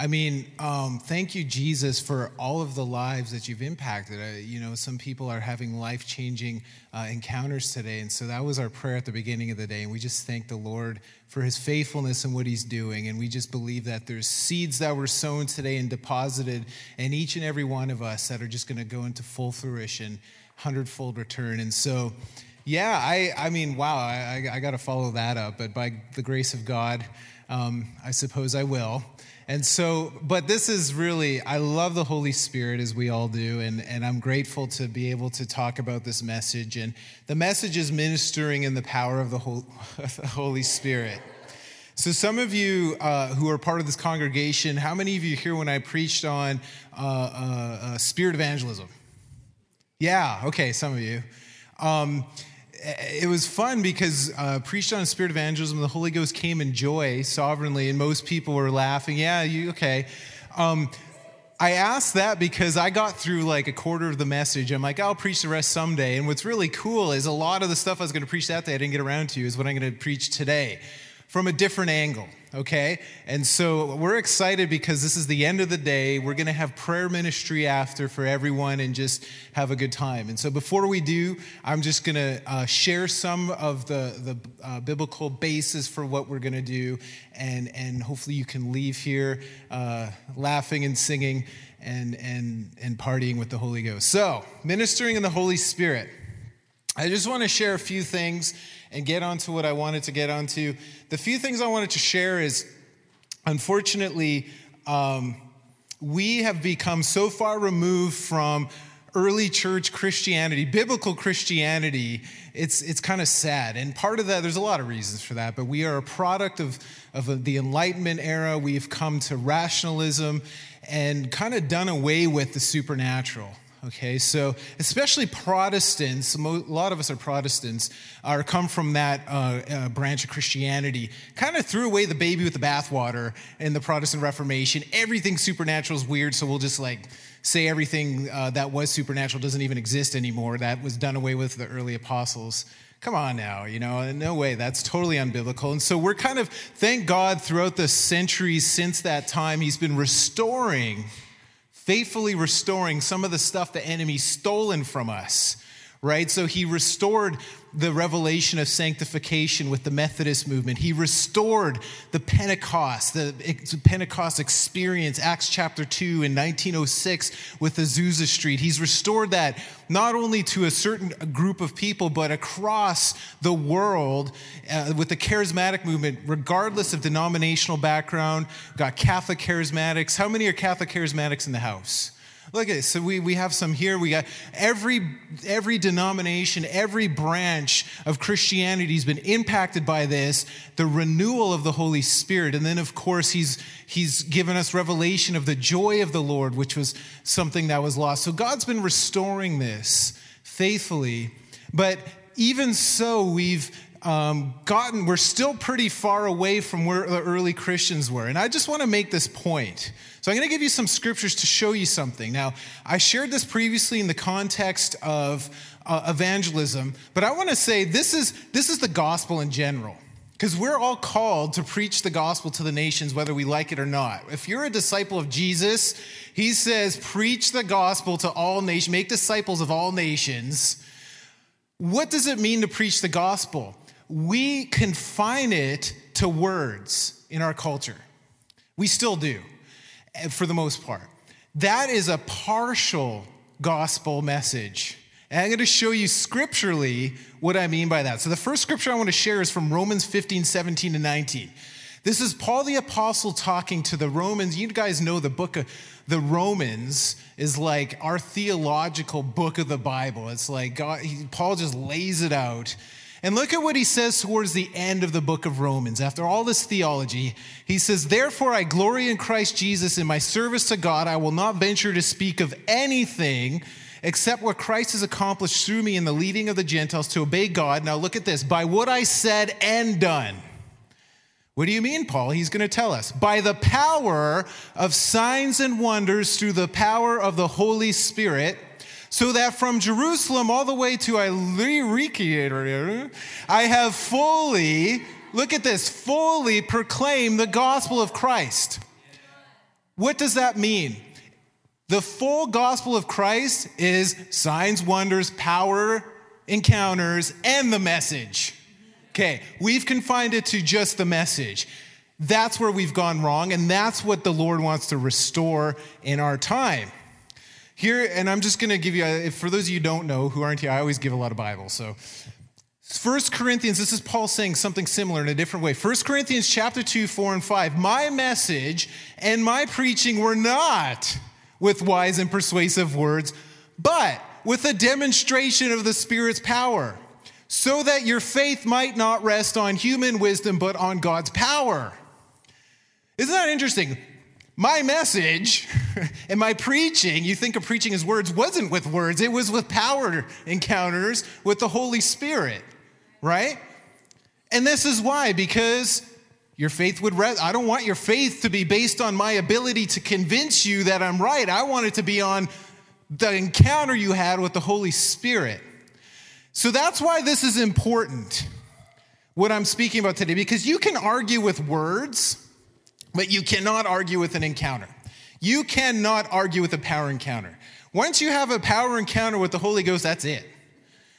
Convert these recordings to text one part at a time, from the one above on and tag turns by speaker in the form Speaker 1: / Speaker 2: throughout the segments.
Speaker 1: I mean, um, thank you, Jesus, for all of the lives that you've impacted. Uh, you know, some people are having life changing uh, encounters today. And so that was our prayer at the beginning of the day. And we just thank the Lord for his faithfulness and what he's doing. And we just believe that there's seeds that were sown today and deposited in each and every one of us that are just going to go into full fruition, hundredfold return. And so, yeah, I, I mean, wow, I, I, I got to follow that up. But by the grace of God, um, I suppose I will. And so, but this is really, I love the Holy Spirit as we all do, and, and I'm grateful to be able to talk about this message. And the message is ministering in the power of the Holy Spirit. So, some of you uh, who are part of this congregation, how many of you here when I preached on uh, uh, uh spirit evangelism? Yeah, okay, some of you. Um, it was fun because uh, preached on spirit evangelism, the Holy Ghost came in joy sovereignly, and most people were laughing. Yeah, you okay? Um, I asked that because I got through like a quarter of the message. I'm like, I'll preach the rest someday. And what's really cool is a lot of the stuff I was going to preach that day I didn't get around to is what I'm going to preach today from a different angle, okay? And so we're excited because this is the end of the day. We're going to have prayer ministry after for everyone and just have a good time. And so before we do, I'm just going to uh, share some of the, the uh, biblical basis for what we're going to do. And, and hopefully you can leave here uh, laughing and singing and, and, and partying with the Holy Ghost. So, ministering in the Holy Spirit. I just want to share a few things and get onto what I wanted to get onto. The few things I wanted to share is unfortunately, um, we have become so far removed from early church Christianity, biblical Christianity, it's, it's kind of sad. And part of that, there's a lot of reasons for that, but we are a product of, of the Enlightenment era. We've come to rationalism and kind of done away with the supernatural. Okay, so especially Protestants, a lot of us are Protestants, are come from that uh, uh, branch of Christianity. Kind of threw away the baby with the bathwater in the Protestant Reformation. Everything supernatural is weird, so we'll just like say everything uh, that was supernatural doesn't even exist anymore. That was done away with the early apostles. Come on now, you know, no way, that's totally unbiblical. And so we're kind of, thank God, throughout the centuries since that time, He's been restoring faithfully restoring some of the stuff the enemy stolen from us right? So he restored the revelation of sanctification with the Methodist movement. He restored the Pentecost, the Pentecost experience, Acts chapter 2 in 1906 with Azusa Street. He's restored that not only to a certain group of people, but across the world uh, with the charismatic movement, regardless of denominational background. We've got Catholic charismatics. How many are Catholic charismatics in the house? Look at this. So we, we have some here. We got every, every denomination, every branch of Christianity has been impacted by this, the renewal of the Holy Spirit. And then, of course, he's, he's given us revelation of the joy of the Lord, which was something that was lost. So God's been restoring this faithfully. But even so, we've um, gotten, we're still pretty far away from where the early Christians were. And I just want to make this point. So I'm going to give you some scriptures to show you something. Now, I shared this previously in the context of uh, evangelism, but I want to say this is, this is the gospel in general. Because we're all called to preach the gospel to the nations, whether we like it or not. If you're a disciple of Jesus, he says, preach the gospel to all nations, make disciples of all nations. What does it mean to preach the gospel? We confine it to words in our culture. We still do, eh, for the most part. That is a partial gospel message. And I'm going to show you scripturally what I mean by that. So, the first scripture I want to share is from Romans 15, 17 to 19. This is Paul the Apostle talking to the Romans. You guys know the book of the Romans is like our theological book of the Bible. It's like God, he, Paul just lays it out and look at what he says towards the end of the book of Romans. After all this theology, he says, Therefore, I glory in Christ Jesus in my service to God. I will not venture to speak of anything except what Christ has accomplished through me in the leading of the Gentiles to obey God. Now, look at this by what I said and done. What do you mean, Paul? He's going to tell us. By the power of signs and wonders through the power of the Holy Spirit so that from Jerusalem all the way to Illyricum, I have fully, look at this, fully proclaimed the gospel of Christ. What does that mean? The full gospel of Christ is signs, wonders, power, encounters, and the message. Okay, we've confined it to just the message. That's where we've gone wrong, and that's what the Lord wants to restore in our time. Here, and I'm just going to give you, uh, a, for those of you don't know who aren't here, I always give a lot of Bible. So, First Corinthians, this is Paul saying something similar in a different way. First Corinthians chapter 2, 4, and 5. My message and my preaching were not with wise and persuasive words, but with a demonstration of the Spirit's power, so that your faith might not rest on human wisdom, but on God's power. Isn't that interesting? My message and my preaching, you think of preaching as words, wasn't with words, it was with power encounters with the Holy Spirit, right? And this is why, because your faith would rest. I don't want your faith to be based on my ability to convince you that I'm right. I want it to be on the encounter you had with the Holy Spirit. So that's why this is important, what I'm speaking about today, because you can argue with words but you cannot argue with an encounter. You cannot argue with a power encounter. Once you have a power encounter with the Holy Ghost, that's it.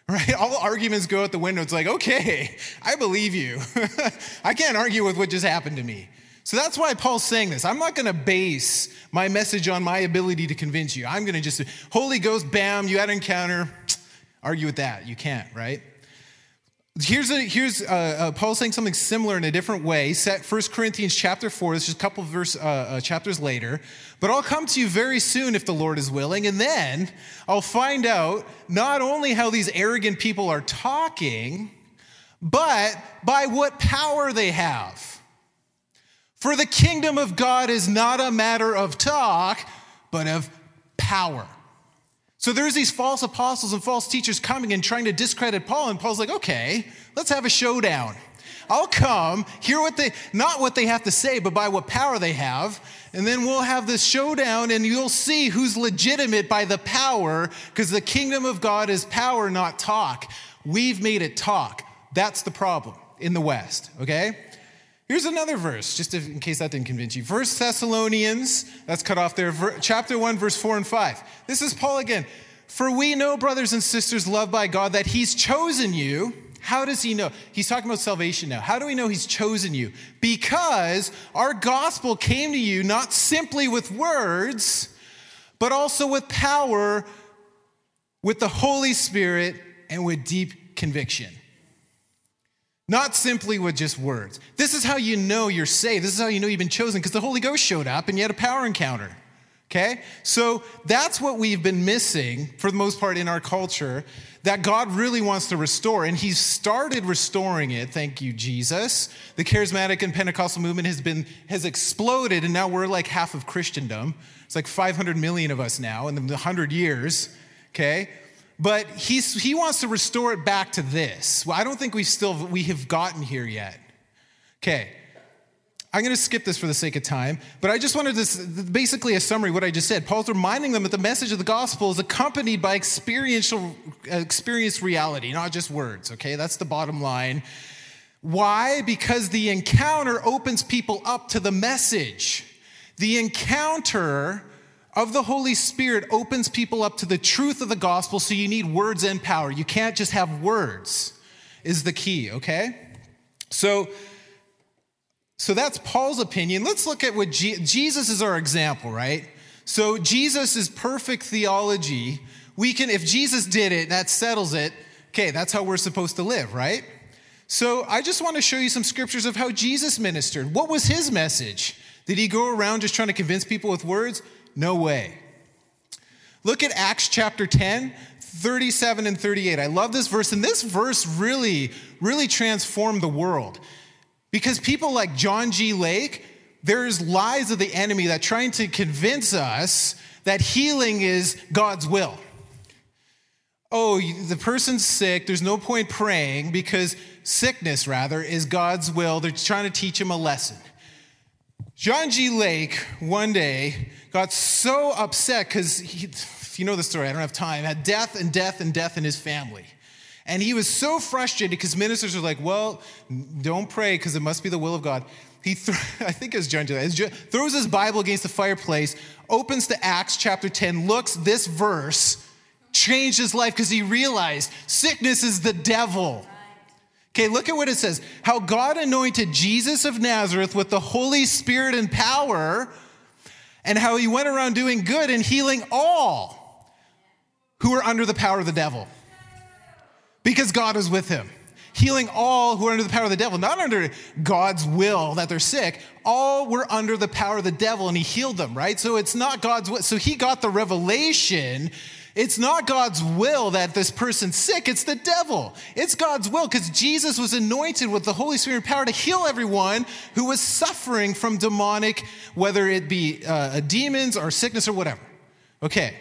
Speaker 1: Right? All arguments go out the window. It's like, okay, I believe you. I can't argue with what just happened to me. So that's why Paul's saying this. I'm not going to base my message on my ability to convince you. I'm going to just, Holy Ghost, bam, you had an encounter. Argue with that. You can't, right? Here's, a, here's uh, uh, Paul saying something similar in a different way. Set 1 Corinthians chapter 4, this is a couple of verse, uh, uh, chapters later. But I'll come to you very soon if the Lord is willing, and then I'll find out not only how these arrogant people are talking, but by what power they have. For the kingdom of God is not a matter of talk, but of power. So there's these false apostles and false teachers coming and trying to discredit Paul, and Paul's like, okay, let's have a showdown. I'll come, hear what they, not what they have to say, but by what power they have. And then we'll have this showdown, and you'll see who's legitimate by the power, because the kingdom of God is power, not talk. We've made it talk. That's the problem in the West, okay? Here's another verse, just in case that didn't convince you. First Thessalonians, that's cut off there, chapter 1, verse 4 and 5. This is Paul again. For we know, brothers and sisters, loved by God, that He's chosen you. How does He know? He's talking about salvation now. How do we know He's chosen you? Because our gospel came to you not simply with words, but also with power, with the Holy Spirit, and with deep conviction. Not simply with just words. This is how you know you're saved. This is how you know you've been chosen because the Holy Ghost showed up and you had a power encounter. Okay? So that's what we've been missing for the most part in our culture that God really wants to restore. And He's started restoring it. Thank you, Jesus. The charismatic and Pentecostal movement has been has exploded, and now we're like half of Christendom. It's like 500 million of us now in the 100 years. Okay? But he's, he wants to restore it back to this. Well, I don't think we still we have gotten here yet. Okay, I'm going to skip this for the sake of time, but I just wanted to basically a summary what I just said. Paul's reminding them that the message of the gospel is accompanied by experiential, experienced reality, not just words. Okay, that's the bottom line. Why? Because the encounter opens people up to the message. The encounter of the Holy Spirit opens people up to the truth of the gospel, so you need words and power. You can't just have words, is the key, okay? So, so that's Paul's opinion. Let's look at what Je- Jesus is our example, right? So Jesus is perfect theology. We can, if Jesus did it, that settles it. Okay, that's how we're supposed to live, right? So I just want to show you some scriptures of how Jesus ministered. What was his message? Did he go around just trying to convince people with words? No way. Look at Acts chapter 10, 37 and 38. I love this verse, and this verse really, really transformed the world. Because people like John G. Lake, there's lies of the enemy that trying to convince us that healing is God's will. Oh, the person's sick, there's no point praying because sickness, rather, is God's will. They're trying to teach him a lesson. John G. Lake, one day, got so upset because, if you know the story, I don't have time, had death and death and death in his family. And he was so frustrated because ministers were like, well, don't pray because it must be the will of God. he th- I think it's John throws his Bible against the fireplace, opens to Acts chapter 10, looks this verse, changed his life because he realized sickness is the devil. Okay, look at what it says. How God anointed Jesus of Nazareth with the Holy Spirit and power, and how he went around doing good and healing all who were under the power of the devil. Because God was with him healing all who are under the power of the devil, not under God's will that they're sick. All were under the power of the devil and he healed them, right? So it's not God's will. So he got the revelation. It's not God's will that this person's sick, it's the devil. It's God's will because Jesus was anointed with the Holy Spirit power to heal everyone who was suffering from demonic, whether it be uh, demons or sickness or whatever. Okay,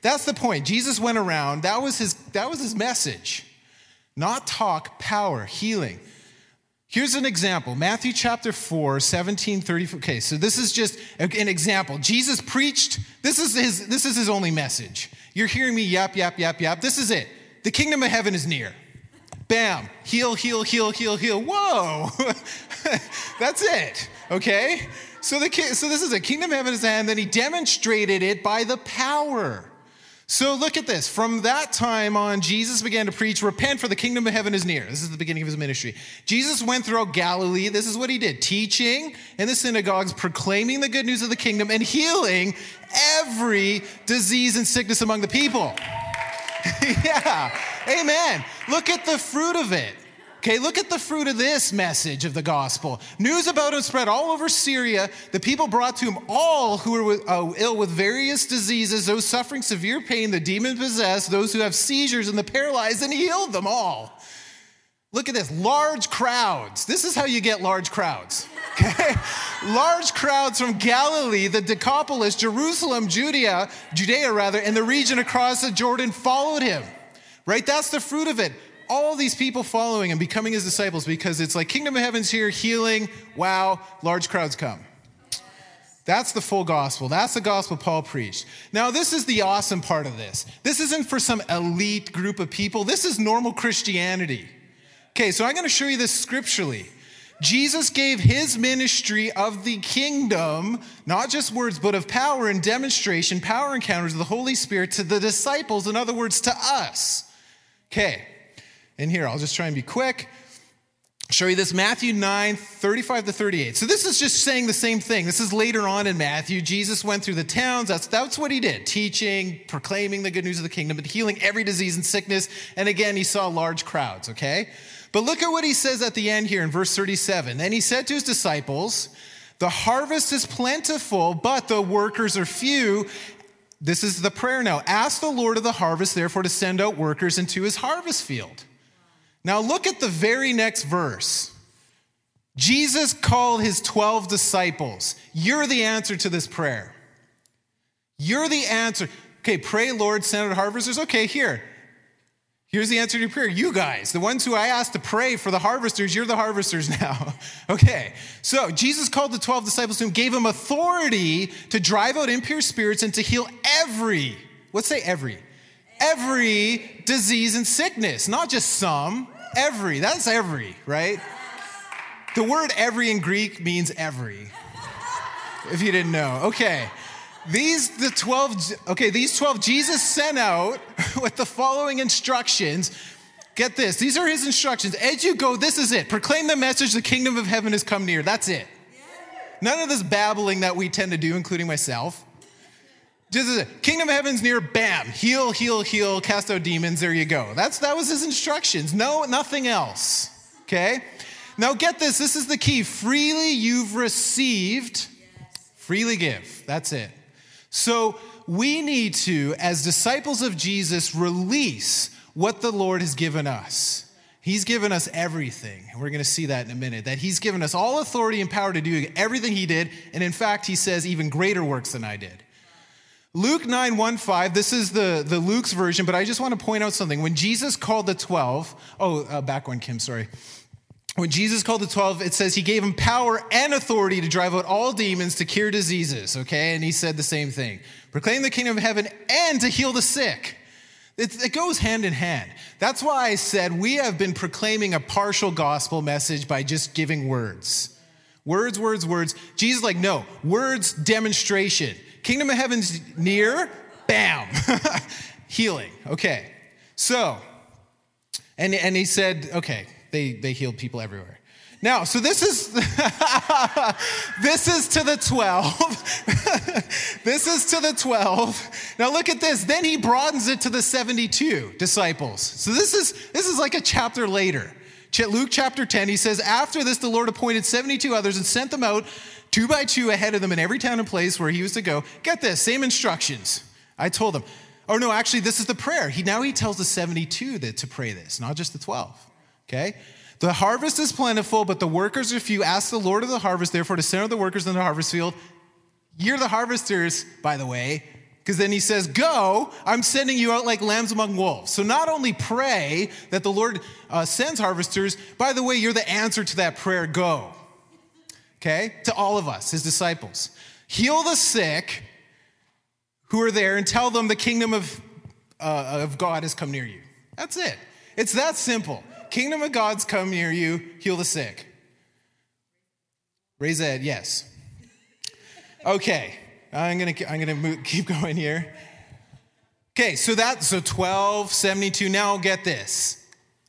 Speaker 1: that's the point. Jesus went around, that was his, that was his message. Not talk, power, healing. Here's an example Matthew chapter 4, 17, 30. Okay, so this is just an example. Jesus preached, this is his, this is his only message. You're hearing me yap, yap, yap, yap. This is it. The kingdom of heaven is near. Bam, heal, heal, heal, heal, heal. Whoa, that's it. Okay, so the so this is a kingdom of heaven is and then he demonstrated it by the power. So look at this. From that time on, Jesus began to preach, Repent, for the kingdom of heaven is near. This is the beginning of his ministry. Jesus went throughout Galilee. This is what he did teaching in the synagogues, proclaiming the good news of the kingdom, and healing every disease and sickness among the people. yeah, amen. Look at the fruit of it. Okay, look at the fruit of this message of the gospel. News about him spread all over Syria. The people brought to him all who were uh, ill with various diseases, those suffering severe pain, the demon possessed, those who have seizures, and the paralyzed, and he healed them all. Look at this large crowds. This is how you get large crowds. Okay? large crowds from Galilee, the Decapolis, Jerusalem, Judea, Judea rather, and the region across the Jordan followed him. Right? That's the fruit of it all these people following and becoming his disciples because it's like kingdom of heaven's here, healing, wow, large crowds come. That's the full gospel. That's the gospel Paul preached. Now, this is the awesome part of this. This isn't for some elite group of people. This is normal Christianity. Okay, so I'm going to show you this scripturally. Jesus gave his ministry of the kingdom, not just words, but of power and demonstration, power encounters of the Holy Spirit to the disciples, in other words, to us. Okay, in here. I'll just try and be quick. Show you this Matthew 9, 35 to 38. So this is just saying the same thing. This is later on in Matthew. Jesus went through the towns. That's, that's what he did teaching, proclaiming the good news of the kingdom, but healing every disease and sickness. And again, he saw large crowds, okay? But look at what he says at the end here in verse 37. Then he said to his disciples, The harvest is plentiful, but the workers are few. This is the prayer now. Ask the Lord of the harvest, therefore, to send out workers into his harvest field. Now, look at the very next verse. Jesus called his 12 disciples. You're the answer to this prayer. You're the answer. Okay, pray, Lord, out harvesters. Okay, here. Here's the answer to your prayer. You guys, the ones who I asked to pray for the harvesters, you're the harvesters now. okay, so Jesus called the 12 disciples to him, gave them authority to drive out impure spirits and to heal every, let's say every, every disease and sickness, not just some, every. That's every, right? The word every in Greek means every. If you didn't know. Okay. These the 12 okay, these 12 Jesus sent out with the following instructions. Get this. These are his instructions. As you go, this is it. Proclaim the message the kingdom of heaven has come near. That's it. None of this babbling that we tend to do, including myself. Just kingdom of heaven's near, bam, heal, heal, heal, cast out demons, there you go. That's that was his instructions. No, nothing else. Okay? Now get this, this is the key. Freely you've received, freely give. That's it. So we need to, as disciples of Jesus, release what the Lord has given us. He's given us everything. And we're going to see that in a minute. That He's given us all authority and power to do everything He did. And in fact, He says, even greater works than I did. Luke 9 1 5, this is the, the Luke's version, but I just want to point out something. When Jesus called the 12, oh, uh, back one, Kim, sorry. When Jesus called the 12, it says he gave them power and authority to drive out all demons, to cure diseases, okay? And he said the same thing proclaim the kingdom of heaven and to heal the sick. It, it goes hand in hand. That's why I said we have been proclaiming a partial gospel message by just giving words. Words, words, words. Jesus, like, no, words, demonstration. Kingdom of heaven's near, bam, healing. Okay. So, and, and he said, okay, they, they healed people everywhere. Now, so this is this is to the 12. this is to the 12. Now look at this. Then he broadens it to the 72 disciples. So this is this is like a chapter later. Luke chapter 10, he says, After this, the Lord appointed 72 others and sent them out two by two ahead of them in every town and place where he was to go. Get this, same instructions. I told them. Oh, no, actually, this is the prayer. He, now he tells the 72 that to pray this, not just the 12. Okay? The harvest is plentiful, but the workers are few. Ask the Lord of the harvest, therefore, to send out the workers in the harvest field. You're the harvesters, by the way, because then he says, Go, I'm sending you out like lambs among wolves. So not only pray that the Lord uh, sends harvesters, by the way, you're the answer to that prayer, go. Okay? To all of us, his disciples. Heal the sick who are there and tell them the kingdom of, uh, of God has come near you. That's it. It's that simple. Kingdom of God's come near you, heal the sick. Raise Ed, yes. Okay, I'm gonna I'm gonna move, keep going here. Okay, so that so 12, 72. Now get this.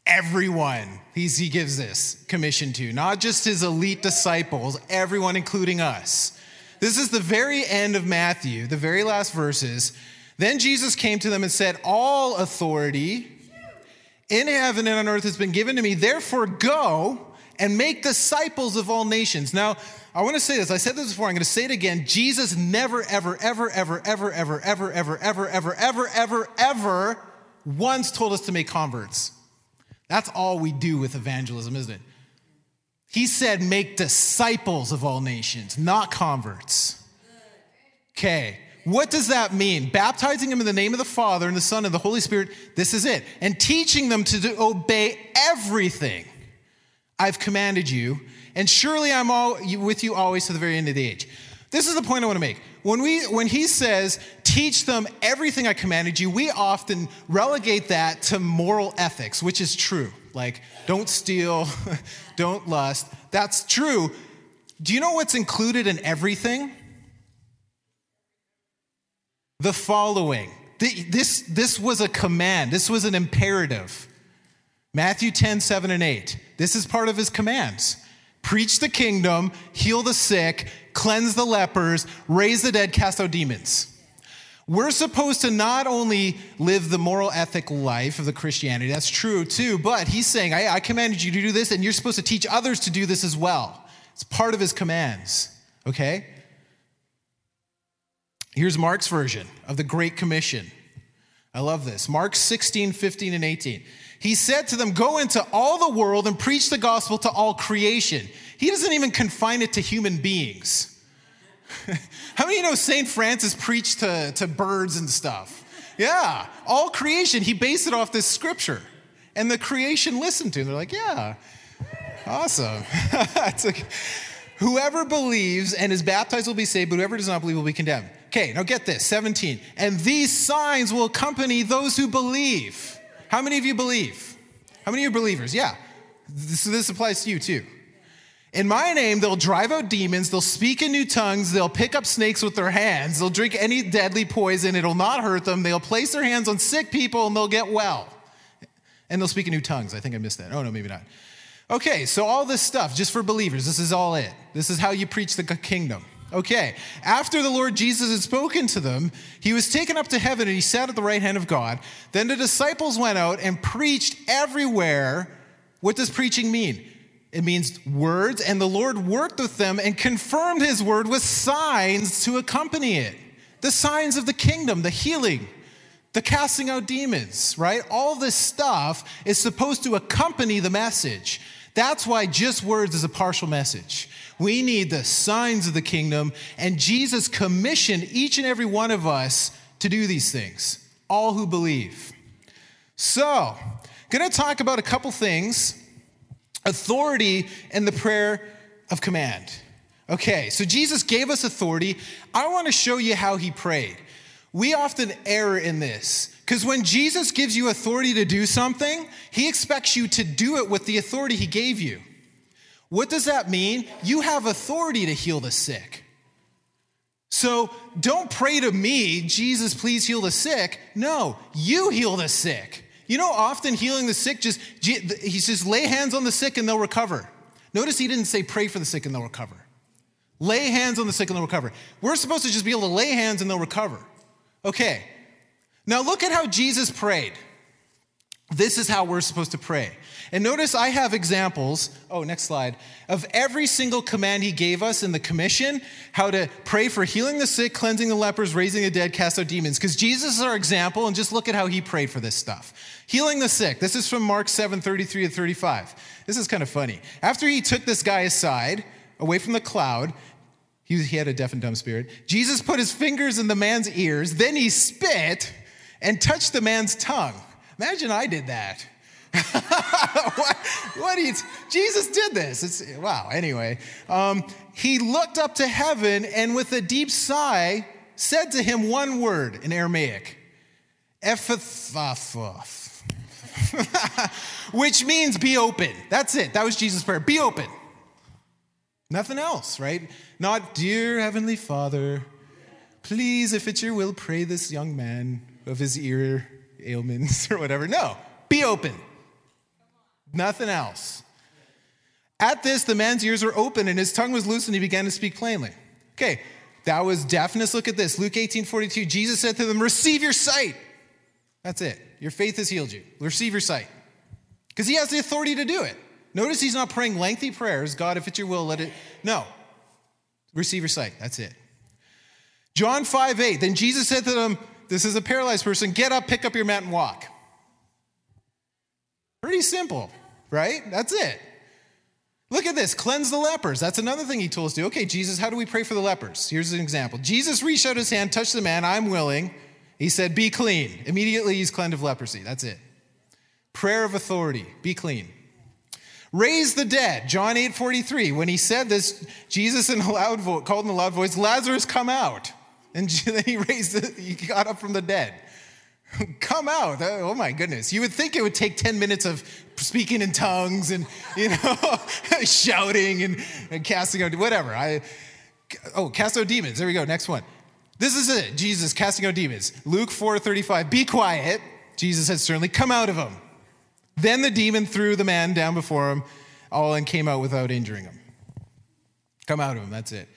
Speaker 1: Everyone he's, he gives this commission to, not just his elite disciples, everyone, including us. This is the very end of Matthew, the very last verses. Then Jesus came to them and said, All authority in heaven and on earth has been given to me. Therefore, go and make disciples of all nations. Now, I want to say this. I said this before. I'm going to say it again. Jesus never, ever, ever, ever, ever, ever, ever, ever, ever, ever, ever, ever, ever once told us to make converts. That's all we do with evangelism, isn't it? He said, make disciples of all nations, not converts. Okay. What does that mean? Baptizing them in the name of the Father and the Son and the Holy Spirit, this is it. And teaching them to obey everything I've commanded you, and surely I'm all with you always to the very end of the age. This is the point I want to make. When, we, when he says, teach them everything I commanded you, we often relegate that to moral ethics, which is true. Like, don't steal, don't lust. That's true. Do you know what's included in everything? the following. This, this was a command, this was an imperative. Matthew 10, 7, and 8. This is part of his commands. Preach the kingdom, heal the sick, cleanse the lepers, raise the dead, cast out demons. We're supposed to not only live the moral ethic life of the Christianity, that's true too, but he's saying, I, I commanded you to do this, and you're supposed to teach others to do this as well. It's part of his commands, okay? Here's Mark's version of the Great Commission. I love this. Mark 16, 15, and 18. He said to them, Go into all the world and preach the gospel to all creation. He doesn't even confine it to human beings. How many you know St. Francis preached to, to birds and stuff? Yeah, all creation. He based it off this scripture. And the creation listened to him. They're like, Yeah, awesome. it's like, Whoever believes and is baptized will be saved, but whoever does not believe will be condemned. Okay, now get this 17. And these signs will accompany those who believe. How many of you believe? How many of you are believers? Yeah. So this applies to you too. In my name, they'll drive out demons, they'll speak in new tongues, they'll pick up snakes with their hands, they'll drink any deadly poison, it'll not hurt them, they'll place their hands on sick people and they'll get well. And they'll speak in new tongues. I think I missed that. Oh, no, maybe not. Okay, so all this stuff, just for believers, this is all it. This is how you preach the kingdom. Okay, after the Lord Jesus had spoken to them, he was taken up to heaven and he sat at the right hand of God. Then the disciples went out and preached everywhere. What does preaching mean? It means words, and the Lord worked with them and confirmed his word with signs to accompany it. The signs of the kingdom, the healing, the casting out demons, right? All this stuff is supposed to accompany the message. That's why just words is a partial message. We need the signs of the kingdom, and Jesus commissioned each and every one of us to do these things, all who believe. So, going to talk about a couple things authority and the prayer of command. Okay, so Jesus gave us authority. I want to show you how he prayed. We often err in this because when Jesus gives you authority to do something, he expects you to do it with the authority he gave you. What does that mean? You have authority to heal the sick. So don't pray to me, Jesus, please heal the sick. No, you heal the sick. You know, often healing the sick, just he says, lay hands on the sick and they'll recover. Notice he didn't say pray for the sick and they'll recover. Lay hands on the sick and they'll recover. We're supposed to just be able to lay hands and they'll recover. Okay. Now look at how Jesus prayed. This is how we're supposed to pray. And notice I have examples, oh, next slide, of every single command he gave us in the commission how to pray for healing the sick, cleansing the lepers, raising the dead, cast out demons. Because Jesus is our example, and just look at how he prayed for this stuff. Healing the sick. This is from Mark 7 33 to 35. This is kind of funny. After he took this guy aside, away from the cloud, he, he had a deaf and dumb spirit. Jesus put his fingers in the man's ears, then he spit and touched the man's tongue. Imagine I did that. what, what you, Jesus did this. It's, wow, anyway. Um, he looked up to heaven and with a deep sigh said to him one word in Aramaic, Ephathaphos, which means be open. That's it. That was Jesus' prayer. Be open. Nothing else, right? Not, dear Heavenly Father, please, if it's your will, pray this young man of his ear ailments or whatever. No, be open. Nothing else. At this, the man's ears were open and his tongue was loose and he began to speak plainly. Okay, that was deafness. Look at this. Luke 18 42. Jesus said to them, Receive your sight. That's it. Your faith has healed you. Receive your sight. Because he has the authority to do it. Notice he's not praying lengthy prayers. God, if it's your will, let it. No. Receive your sight. That's it. John 5 8. Then Jesus said to them, This is a paralyzed person. Get up, pick up your mat, and walk. Pretty simple, right? That's it. Look at this cleanse the lepers. That's another thing he told us to do. Okay, Jesus, how do we pray for the lepers? Here's an example. Jesus reached out his hand, touched the man, I'm willing. He said, Be clean. Immediately he's cleansed of leprosy. That's it. Prayer of authority, be clean. Raise the dead, John 8 43. When he said this, Jesus in a loud vo- called in a loud voice, Lazarus, come out. And then he raised, the, he got up from the dead. Come out. Oh my goodness. You would think it would take 10 minutes of speaking in tongues and, you know, shouting and, and casting out, whatever. I, oh, cast out demons. There we go. Next one. This is it. Jesus casting out demons. Luke 4 35. Be quiet. Jesus said sternly, come out of him. Then the demon threw the man down before him, all and came out without injuring him. Come out of him. That's it.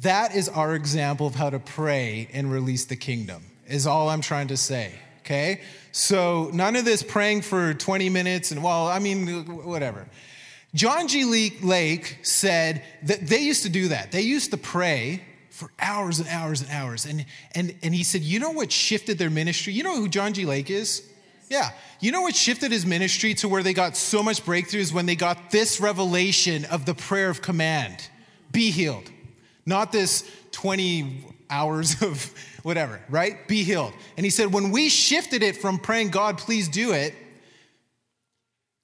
Speaker 1: That is our example of how to pray and release the kingdom is all I'm trying to say, okay? So none of this praying for 20 minutes and, well, I mean, whatever. John G. Lake said that they used to do that. They used to pray for hours and hours and hours. And, and, and he said, you know what shifted their ministry? You know who John G. Lake is? Yeah. You know what shifted his ministry to where they got so much breakthroughs when they got this revelation of the prayer of command be healed. Not this 20 hours of whatever, right? Be healed. And he said, when we shifted it from praying, God, please do it,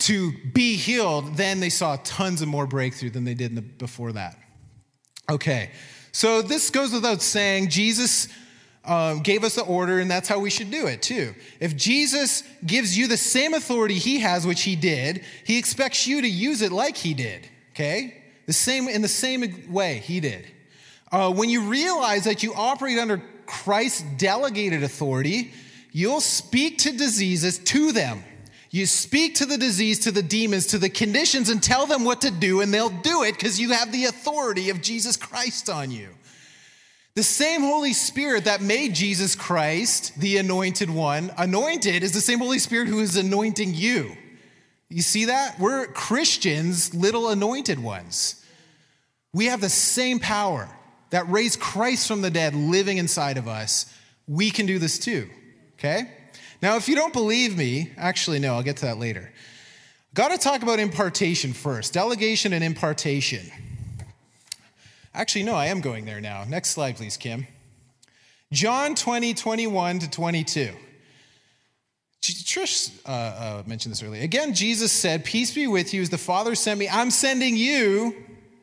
Speaker 1: to be healed, then they saw tons of more breakthrough than they did the, before that. Okay, so this goes without saying. Jesus um, gave us the order, and that's how we should do it too. If Jesus gives you the same authority he has, which he did, he expects you to use it like he did. Okay, the same in the same way he did. Uh, when you realize that you operate under Christ's delegated authority, you'll speak to diseases to them. You speak to the disease, to the demons, to the conditions, and tell them what to do, and they'll do it because you have the authority of Jesus Christ on you. The same Holy Spirit that made Jesus Christ the anointed one, anointed, is the same Holy Spirit who is anointing you. You see that? We're Christians, little anointed ones. We have the same power that raised Christ from the dead living inside of us, we can do this too. Okay? Now, if you don't believe me, actually, no, I'll get to that later. Got to talk about impartation first delegation and impartation. Actually, no, I am going there now. Next slide, please, Kim. John 20, 21 to 22. Trish uh, uh, mentioned this earlier. Again, Jesus said, Peace be with you as the Father sent me. I'm sending you.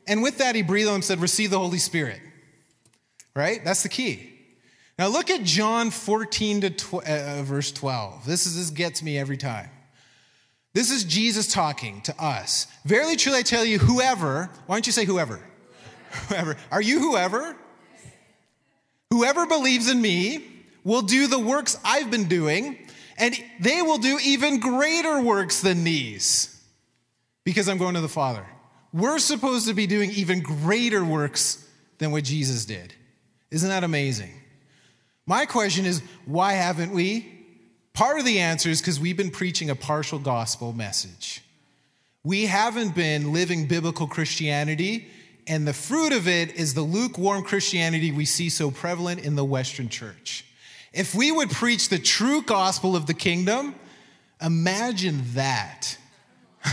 Speaker 1: And with that, he breathed on him and said, Receive the Holy Spirit right? That's the key. Now look at John 14 to uh, uh, verse 12. This, is, this gets me every time. This is Jesus talking to us. Verily, truly, I tell you, whoever, why don't you say whoever? Whoever. Are you whoever? Whoever believes in me will do the works I've been doing, and they will do even greater works than these because I'm going to the Father. We're supposed to be doing even greater works than what Jesus did. Isn't that amazing? My question is why haven't we? Part of the answer is because we've been preaching a partial gospel message. We haven't been living biblical Christianity, and the fruit of it is the lukewarm Christianity we see so prevalent in the Western church. If we would preach the true gospel of the kingdom, imagine that.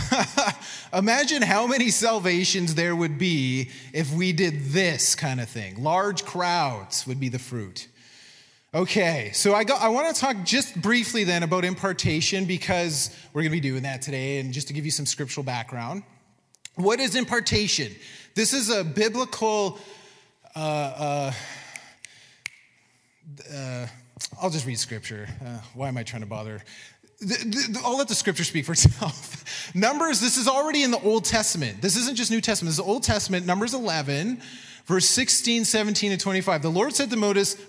Speaker 1: Imagine how many salvations there would be if we did this kind of thing. Large crowds would be the fruit. Okay, so I, got, I want to talk just briefly then about impartation because we're going to be doing that today, and just to give you some scriptural background. What is impartation? This is a biblical. Uh, uh, uh, I'll just read scripture. Uh, why am I trying to bother? The, the, I'll let the scripture speak for itself. Numbers, this is already in the Old Testament. This isn't just New Testament, this is Old Testament, Numbers 11 verse 16, 17, and 25. The Lord said to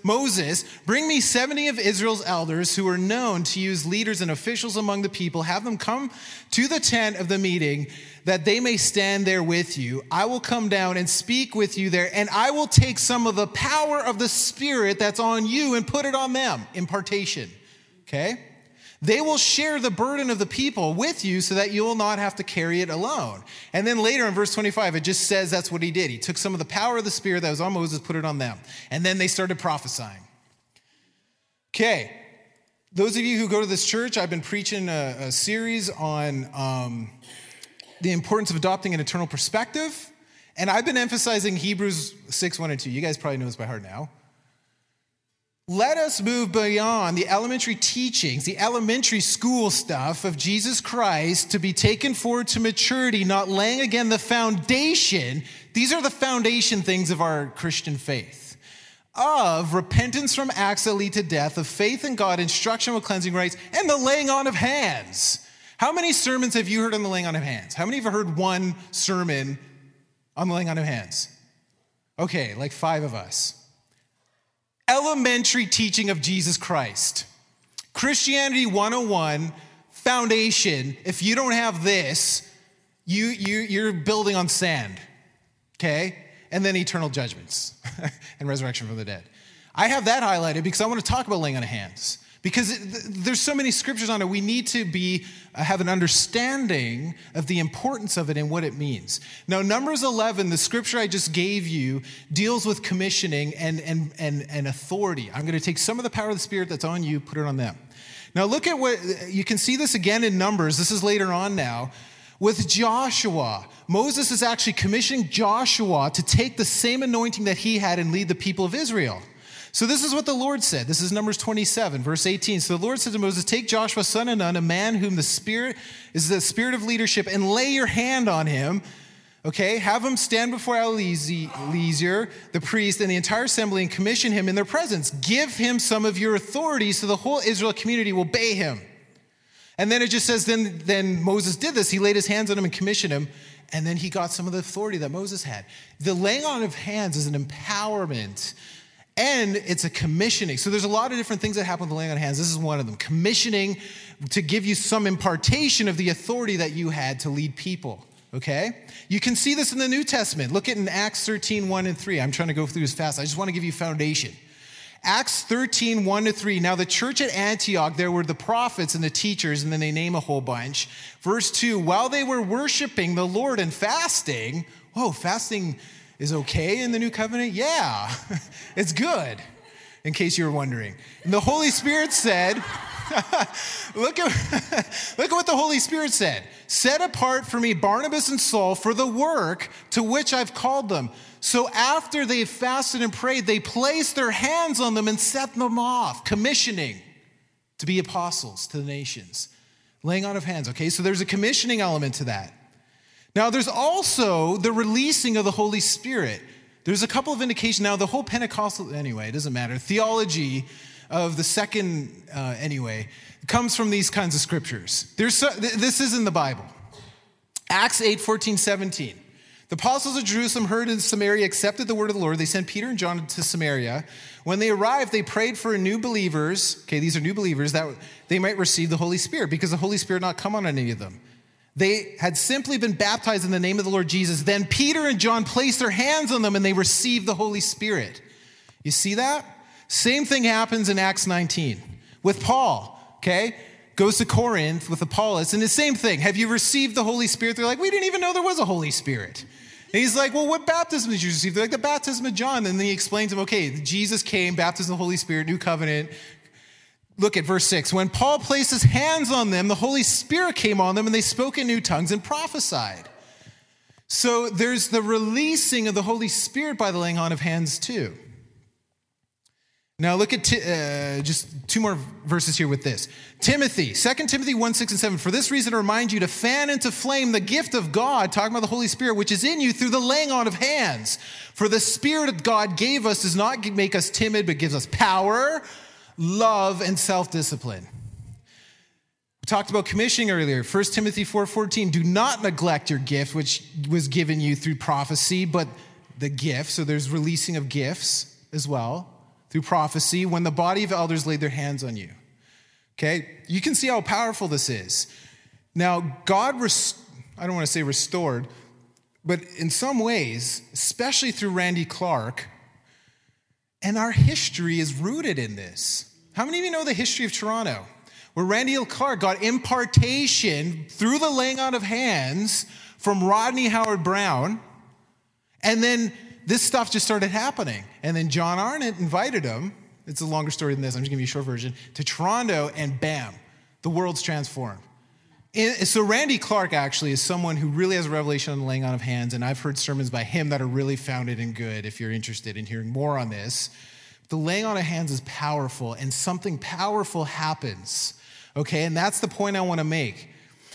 Speaker 1: Moses, Bring me 70 of Israel's elders who are known to use leaders and officials among the people. Have them come to the tent of the meeting that they may stand there with you. I will come down and speak with you there, and I will take some of the power of the Spirit that's on you and put it on them. Impartation. Okay? They will share the burden of the people with you so that you will not have to carry it alone. And then later in verse 25, it just says that's what he did. He took some of the power of the Spirit that was on Moses, put it on them. And then they started prophesying. Okay, those of you who go to this church, I've been preaching a, a series on um, the importance of adopting an eternal perspective. And I've been emphasizing Hebrews 6, 1 and 2. You guys probably know this by heart now. Let us move beyond the elementary teachings, the elementary school stuff of Jesus Christ to be taken forward to maturity, not laying again the foundation. These are the foundation things of our Christian faith of repentance from acts that lead to death, of faith in God, instruction with cleansing rites, and the laying on of hands. How many sermons have you heard on the laying on of hands? How many have heard one sermon on the laying on of hands? Okay, like five of us elementary teaching of Jesus Christ. Christianity 101 foundation. If you don't have this, you, you, you're building on sand, okay? And then eternal judgments and resurrection from the dead. I have that highlighted because I want to talk about laying on of hands because there's so many scriptures on it we need to be uh, have an understanding of the importance of it and what it means now numbers 11 the scripture i just gave you deals with commissioning and and and, and authority i'm going to take some of the power of the spirit that's on you put it on them now look at what you can see this again in numbers this is later on now with Joshua. Moses is actually commissioning Joshua to take the same anointing that he had and lead the people of Israel. So this is what the Lord said. This is Numbers 27, verse 18. So the Lord said to Moses, Take Joshua, son of Nun, a man whom the Spirit is the spirit of leadership, and lay your hand on him. Okay, have him stand before Eleazar, the priest, and the entire assembly and commission him in their presence. Give him some of your authority so the whole Israel community will obey him. And then it just says, then, then Moses did this. He laid his hands on him and commissioned him, and then he got some of the authority that Moses had. The laying on of hands is an empowerment and it's a commissioning. So there's a lot of different things that happen with the laying on hands. This is one of them. Commissioning to give you some impartation of the authority that you had to lead people. Okay? You can see this in the New Testament. Look at in Acts 13, 1 and 3. I'm trying to go through this fast. I just want to give you foundation. Acts 13, 1 to 3. Now, the church at Antioch, there were the prophets and the teachers, and then they name a whole bunch. Verse 2 While they were worshiping the Lord and fasting, whoa, fasting is okay in the new covenant? Yeah, it's good, in case you were wondering. And the Holy Spirit said, look, at, look at what the Holy Spirit said. Set apart for me Barnabas and Saul for the work to which I've called them. So after they fasted and prayed, they placed their hands on them and set them off, commissioning to be apostles to the nations. Laying on of hands, okay? So there's a commissioning element to that. Now, there's also the releasing of the Holy Spirit. There's a couple of indications. Now, the whole Pentecostal, anyway, it doesn't matter. Theology of the second, uh, anyway, comes from these kinds of scriptures. There's this is in the Bible. Acts 8, 14, 17. The apostles of Jerusalem heard in Samaria accepted the word of the Lord. They sent Peter and John to Samaria. When they arrived, they prayed for new believers. Okay, these are new believers that they might receive the Holy Spirit because the Holy Spirit not come on any of them. They had simply been baptized in the name of the Lord Jesus. Then Peter and John placed their hands on them and they received the Holy Spirit. You see that? Same thing happens in Acts 19 with Paul, okay? Goes to Corinth with Apollos, and the same thing. Have you received the Holy Spirit? They're like, we didn't even know there was a Holy Spirit. And he's like, well, what baptism did you receive? They're like, the baptism of John. And then he explains to them, okay, Jesus came, baptism of the Holy Spirit, new covenant. Look at verse 6. When Paul placed his hands on them, the Holy Spirit came on them, and they spoke in new tongues and prophesied. So there's the releasing of the Holy Spirit by the laying on of hands, too. Now look at t- uh, just two more verses here with this. Timothy, 2 Timothy 1, 6 and 7. For this reason, I remind you to fan into flame the gift of God, talking about the Holy Spirit, which is in you through the laying on of hands. For the Spirit God gave us does not make us timid, but gives us power, love, and self-discipline. We talked about commissioning earlier. 1 Timothy 4:14. Do not neglect your gift, which was given you through prophecy, but the gift. So there's releasing of gifts as well through prophecy when the body of elders laid their hands on you. Okay? You can see how powerful this is. Now, God, res- I don't want to say restored, but in some ways, especially through Randy Clark, and our history is rooted in this. How many of you know the history of Toronto? Where Randy Clark got impartation through the laying on of hands from Rodney Howard-Browne. and then this stuff just started happening. And then John Arnott invited him, it's a longer story than this, I'm just giving you a short version, to Toronto, and bam, the world's transformed. So Randy Clark actually is someone who really has a revelation on the laying on of hands, and I've heard sermons by him that are really founded and good if you're interested in hearing more on this. The laying on of hands is powerful, and something powerful happens. Okay, and that's the point I want to make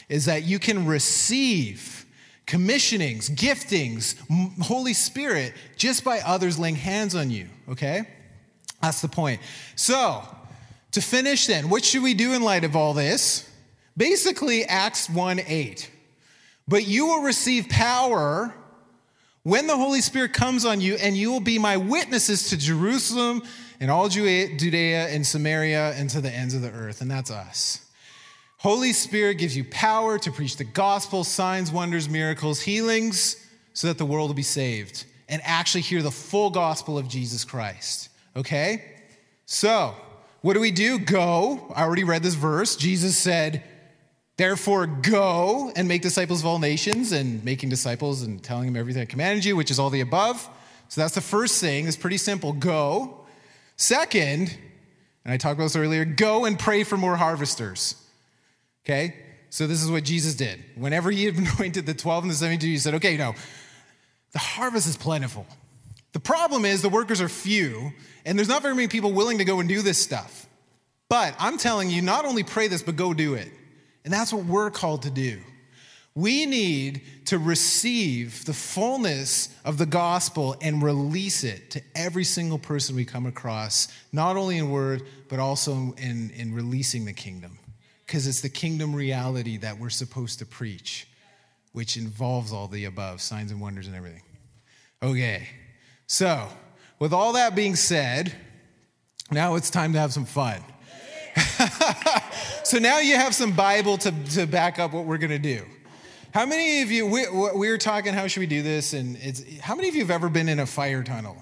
Speaker 1: is that you can receive commissionings, giftings, Holy Spirit, just by others laying hands on you, okay? That's the point. So, to finish then, what should we do in light of all this? Basically, Acts 1 8. But you will receive power when the Holy Spirit comes on you, and you will be my witnesses to Jerusalem and all Judea and Samaria and to the ends of the earth. And that's us. Holy Spirit gives you power to preach the gospel, signs, wonders, miracles, healings, so that the world will be saved and actually hear the full gospel of Jesus Christ. Okay? So, what do we do? Go. I already read this verse. Jesus said, Therefore, go and make disciples of all nations, and making disciples and telling them everything I commanded you, which is all the above. So that's the first thing. It's pretty simple. Go. Second, and I talked about this earlier, go and pray for more harvesters. Okay? So this is what Jesus did. Whenever he anointed the 12 and the 72, he said, okay, no, the harvest is plentiful. The problem is the workers are few, and there's not very many people willing to go and do this stuff. But I'm telling you, not only pray this, but go do it. And that's what we're called to do. We need to receive the fullness of the gospel and release it to every single person we come across, not only in word, but also in, in releasing the kingdom because it's the kingdom reality that we're supposed to preach, which involves all the above signs and wonders and everything. Okay, so with all that being said, now it's time to have some fun. so now you have some Bible to, to back up what we're going to do. How many of you, we, we were talking, how should we do this? And it's, how many of you have ever been in a fire tunnel?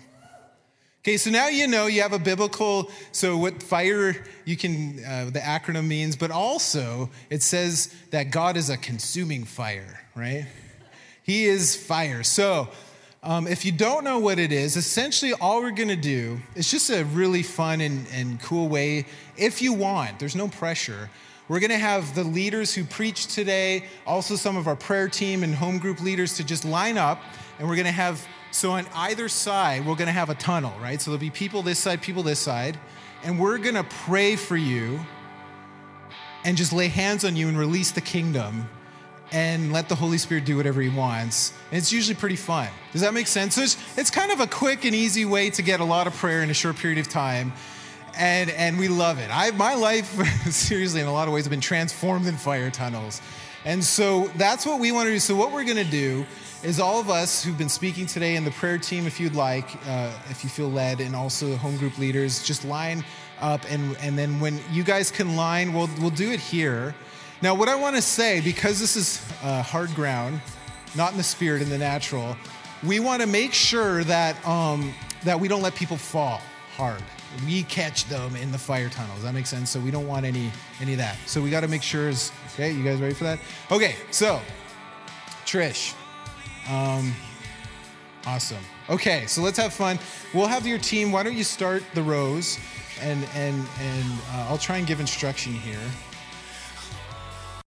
Speaker 1: Okay, so now you know you have a biblical, so what fire you can, uh, the acronym means, but also it says that God is a consuming fire, right? He is fire. So um, if you don't know what it is, essentially all we're gonna do is just a really fun and, and cool way, if you want, there's no pressure. We're gonna have the leaders who preach today, also some of our prayer team and home group leaders to just line up, and we're gonna have so on either side, we're going to have a tunnel, right? So there'll be people this side, people this side, and we're going to pray for you and just lay hands on you and release the kingdom and let the Holy Spirit do whatever He wants. And it's usually pretty fun. Does that make sense? So it's, it's kind of a quick and easy way to get a lot of prayer in a short period of time. and and we love it. I my life seriously in a lot of ways have been transformed in fire tunnels. And so that's what we want to do. So what we're going to do is all of us who've been speaking today and the prayer team if you'd like uh, if you feel led and also home group leaders just line up and and then when you guys can line we'll we'll do it here. Now what I want to say because this is uh, hard ground, not in the spirit in the natural, we want to make sure that um, that we don't let people fall hard we catch them in the fire tunnel. Does that make sense? So we don't want any any of that. So we got to make sure is okay. You guys ready for that? Okay. So Trish, um, awesome. Okay, so let's have fun. We'll have your team. Why don't you start the rows, and and and uh, I'll try and give instruction here.